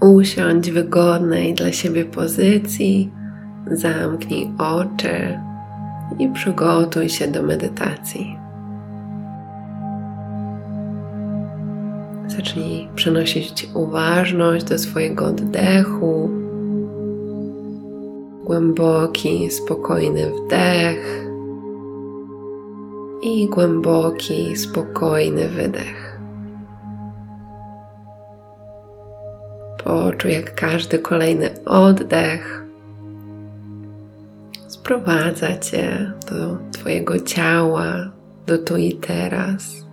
Usiądź w wygodnej dla siebie pozycji, zamknij oczy i przygotuj się do medytacji. Zacznij przenosić uważność do swojego oddechu. Głęboki, spokojny wdech i głęboki, spokojny wydech. Poczuj, jak każdy kolejny oddech sprowadza Cię do Twojego ciała, do tu i teraz.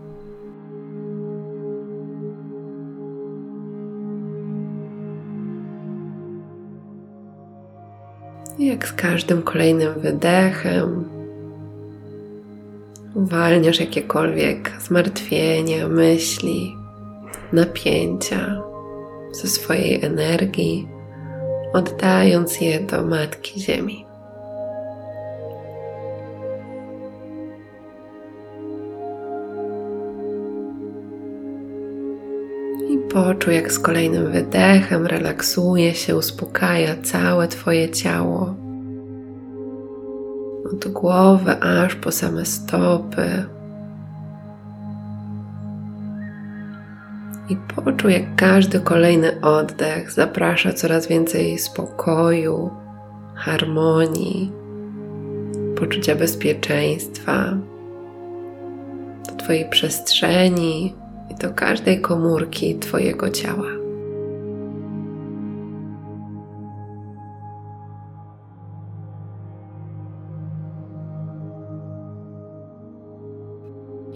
Jak z każdym kolejnym wydechem uwalniasz jakiekolwiek zmartwienia, myśli, napięcia ze swojej energii, oddając je do Matki Ziemi. I poczuj, jak z kolejnym wydechem relaksuje się, uspokaja całe Twoje ciało od głowy aż po same stopy. I poczuj, jak każdy kolejny oddech zaprasza coraz więcej spokoju, harmonii, poczucia bezpieczeństwa do Twojej przestrzeni i do każdej komórki Twojego ciała.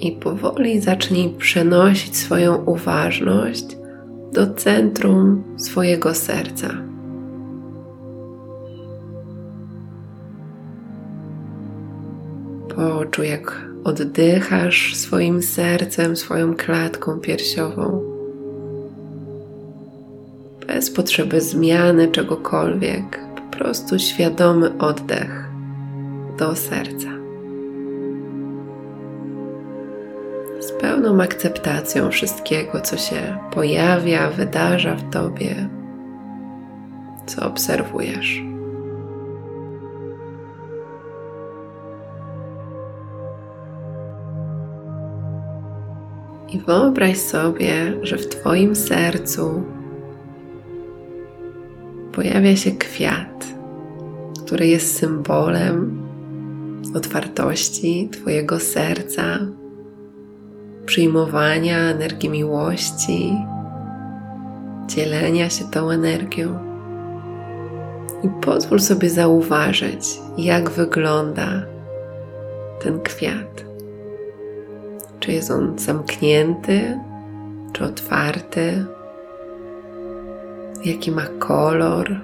I powoli zacznij przenosić swoją uważność do centrum swojego serca. Poczuj, jak oddychasz swoim sercem, swoją klatką piersiową. Bez potrzeby zmiany czegokolwiek, po prostu świadomy oddech do serca. Pełną akceptacją wszystkiego, co się pojawia, wydarza w tobie, co obserwujesz. I wyobraź sobie, że w Twoim sercu pojawia się kwiat, który jest symbolem otwartości Twojego serca, przyjmowania energii miłości, dzielenia się tą energią. I pozwól sobie zauważyć, jak wygląda ten kwiat. Czy jest on zamknięty, czy otwarty? Jaki ma kolor?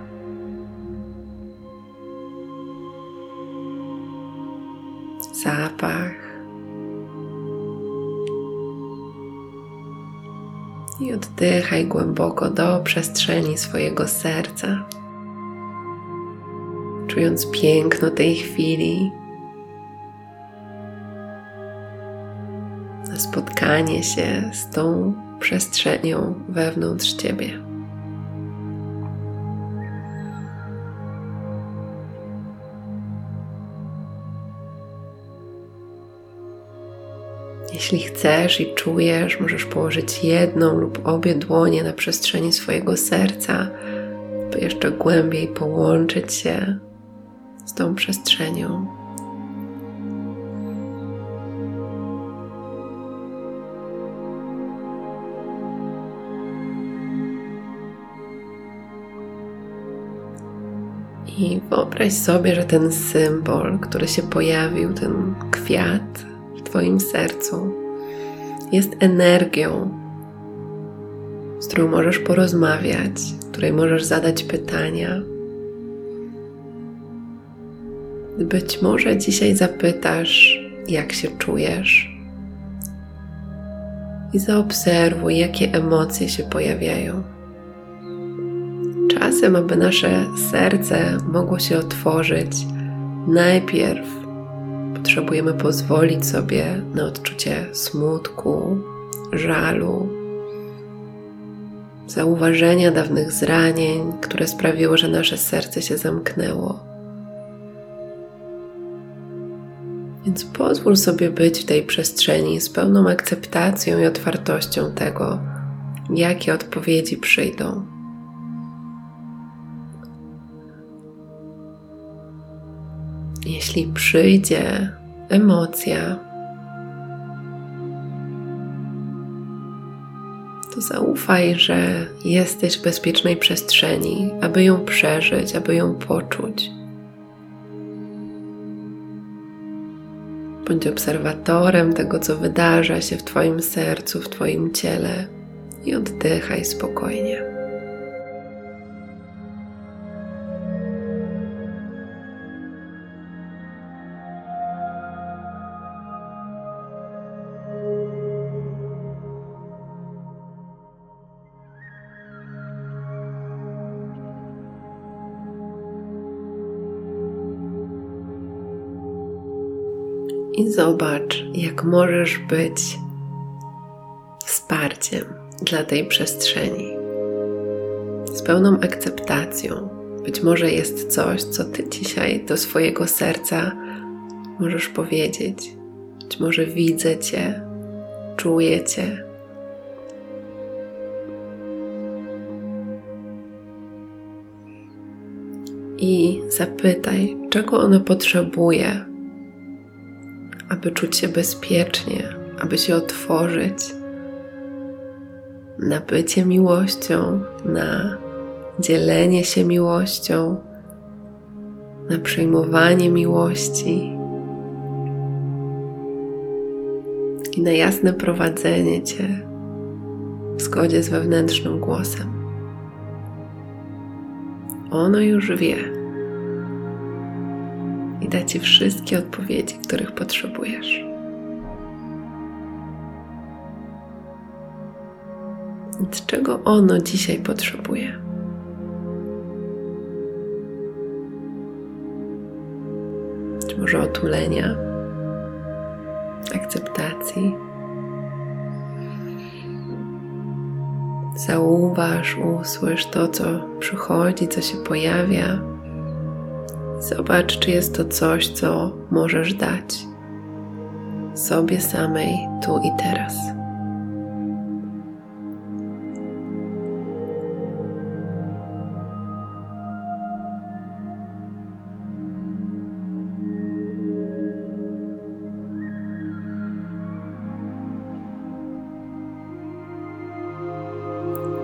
Zapach. I oddychaj głęboko do przestrzeni swojego serca, czując piękno tej chwili, spotkanie się z tą przestrzenią wewnątrz ciebie. Jeśli chcesz i czujesz, możesz położyć jedną lub obie dłonie na przestrzeni swojego serca, by jeszcze głębiej połączyć się z tą przestrzenią. I wyobraź sobie, że ten symbol, który się pojawił, ten kwiat, Twoim sercu jest energią, z którą możesz porozmawiać, której możesz zadać pytania. Być może dzisiaj zapytasz, jak się czujesz, i zaobserwuj, jakie emocje się pojawiają. Czasem, aby nasze serce mogło się otworzyć, najpierw potrzebujemy pozwolić sobie na odczucie smutku, żalu, zauważenia dawnych zranień, które sprawiły, że nasze serce się zamknęło. Więc pozwól sobie być w tej przestrzeni z pełną akceptacją i otwartością tego, jakie odpowiedzi przyjdą. Jeśli przyjdzie emocja, to zaufaj, że jesteś w bezpiecznej przestrzeni, aby ją przeżyć, aby ją poczuć. Bądź obserwatorem tego, co wydarza się w Twoim sercu, w Twoim ciele i oddychaj spokojnie. I zobacz, jak możesz być wsparciem dla tej przestrzeni. Z pełną akceptacją. Być może jest coś, co ty dzisiaj do swojego serca możesz powiedzieć. Być może widzę cię, czuję cię. I zapytaj, czego ono potrzebuje aby czuć się bezpiecznie, aby się otworzyć na bycie miłością, na dzielenie się miłością, na przyjmowanie miłości i na jasne prowadzenie Cię w zgodzie z wewnętrznym głosem. Ono już wie i da Ci wszystkie odpowiedzi, których potrzebujesz. Więc czego ono dzisiaj potrzebuje? Czy może otulenia, akceptacji? Zauważ, usłysz to, co przychodzi, co się pojawia Zobacz, czy jest to coś, co możesz dać sobie samej tu i teraz.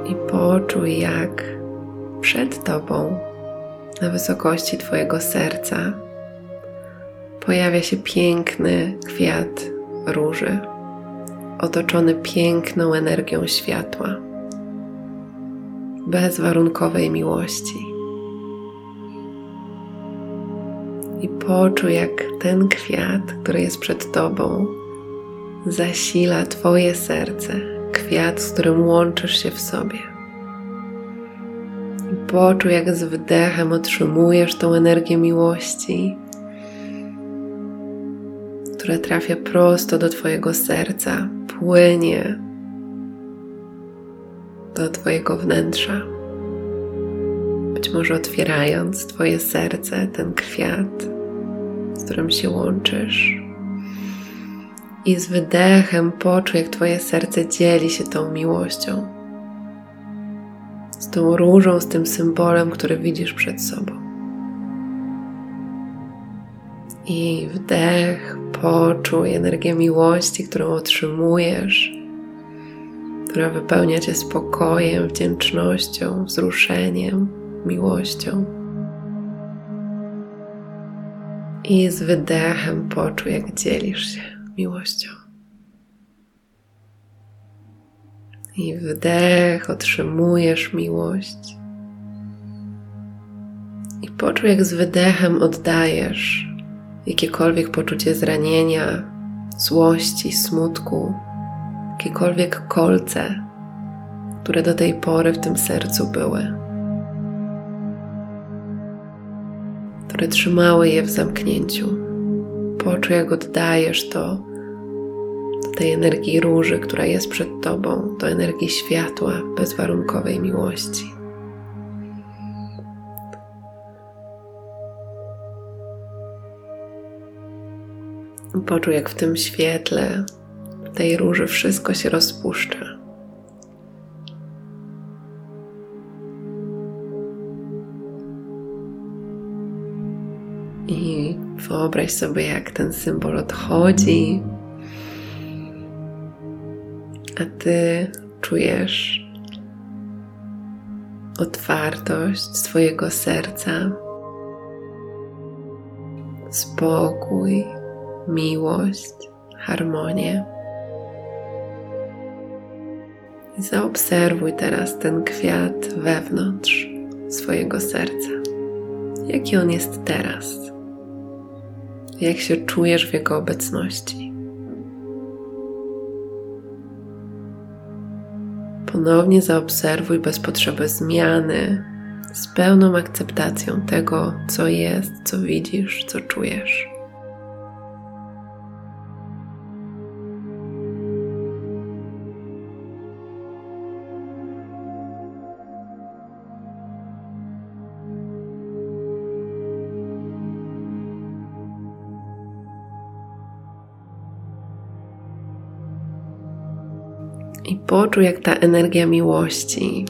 I poczuj, jak przed Tobą na wysokości Twojego serca pojawia się piękny kwiat róży, otoczony piękną energią światła, bezwarunkowej miłości. I poczuj, jak ten kwiat, który jest przed Tobą, zasila Twoje serce, kwiat, z którym łączysz się w sobie. Poczuj, jak z wdechem otrzymujesz tą energię miłości, która trafia prosto do Twojego serca, płynie do Twojego wnętrza. Być może otwierając Twoje serce, ten kwiat, z którym się łączysz. I z wydechem poczuj, jak Twoje serce dzieli się tą miłością z tą różą, z tym symbolem, który widzisz przed sobą. I wdech, poczuj energię miłości, którą otrzymujesz, która wypełnia cię spokojem, wdzięcznością, wzruszeniem, miłością. I z wydechem poczuj, jak dzielisz się miłością. I wdech otrzymujesz miłość. I poczuj, jak z wydechem oddajesz jakiekolwiek poczucie zranienia, złości, smutku, jakiekolwiek kolce, które do tej pory w tym sercu były, które trzymały je w zamknięciu. Poczuj, jak oddajesz to tej energii róży, która jest przed Tobą, do energii światła, bezwarunkowej miłości. Poczuj, jak w tym świetle, tej róży wszystko się rozpuszcza. I wyobraź sobie, jak ten symbol odchodzi, a ty czujesz otwartość swojego serca, spokój, miłość, harmonię. Zaobserwuj teraz ten kwiat wewnątrz swojego serca. Jaki on jest teraz? Jak się czujesz w jego obecności? Ponownie zaobserwuj bez potrzeby zmiany, z pełną akceptacją tego, co jest, co widzisz, co czujesz. I poczuj, jak ta energia miłości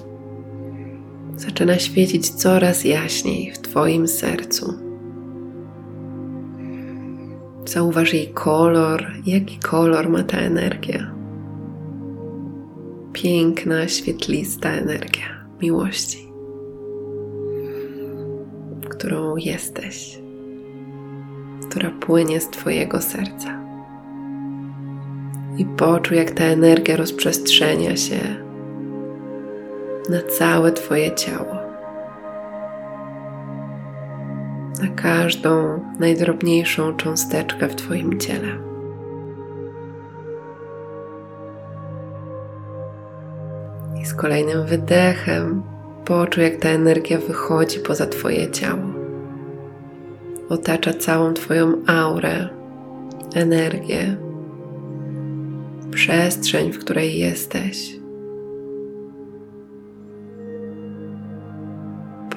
zaczyna świecić coraz jaśniej w Twoim sercu. Zauważ jej kolor, jaki kolor ma ta energia. Piękna, świetlista energia miłości, którą jesteś, która płynie z Twojego serca i poczuj, jak ta energia rozprzestrzenia się na całe Twoje ciało. Na każdą najdrobniejszą cząsteczkę w Twoim ciele. I z kolejnym wydechem poczuj, jak ta energia wychodzi poza Twoje ciało. Otacza całą Twoją aurę, energię, przestrzeń, w której jesteś.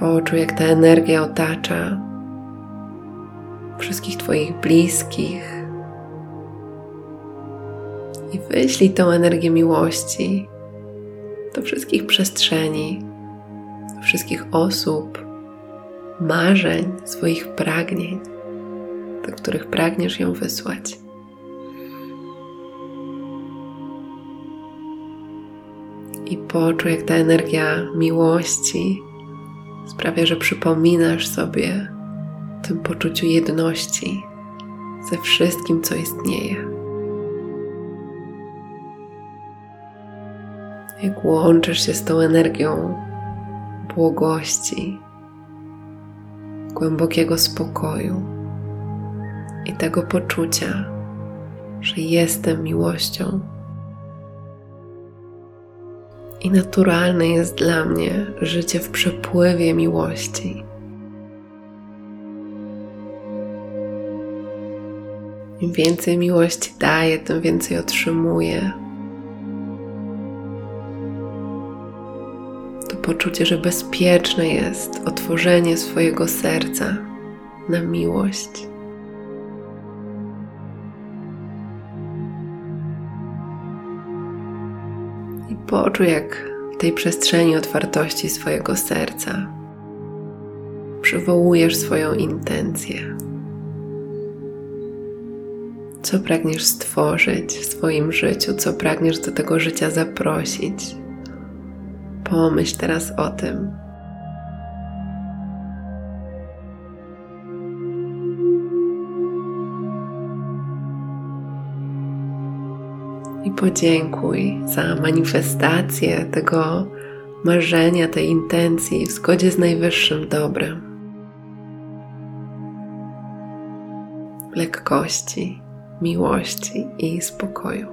Poczuj, jak ta energia otacza wszystkich Twoich bliskich. I wyślij tą energię miłości do wszystkich przestrzeni, do wszystkich osób, marzeń, swoich pragnień, do których pragniesz ją wysłać. I poczuj, jak ta energia miłości sprawia, że przypominasz sobie o tym poczuciu jedności ze wszystkim, co istnieje. Jak łączysz się z tą energią błogości, głębokiego spokoju i tego poczucia, że jestem miłością i naturalne jest dla mnie życie w przepływie miłości. Im więcej miłości daję, tym więcej otrzymuję. To poczucie, że bezpieczne jest otworzenie swojego serca na miłość. Poczuj, jak w tej przestrzeni otwartości swojego serca przywołujesz swoją intencję. Co pragniesz stworzyć w swoim życiu, co pragniesz do tego życia zaprosić. Pomyśl teraz o tym. I podziękuj za manifestację tego marzenia, tej intencji w zgodzie z najwyższym dobrem. Lekkości, miłości i spokoju.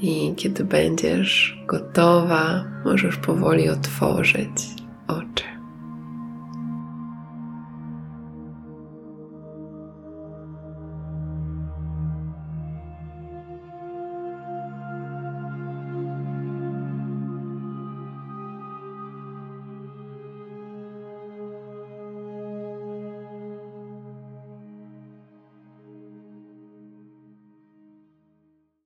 I kiedy będziesz gotowa, możesz powoli otworzyć oczy.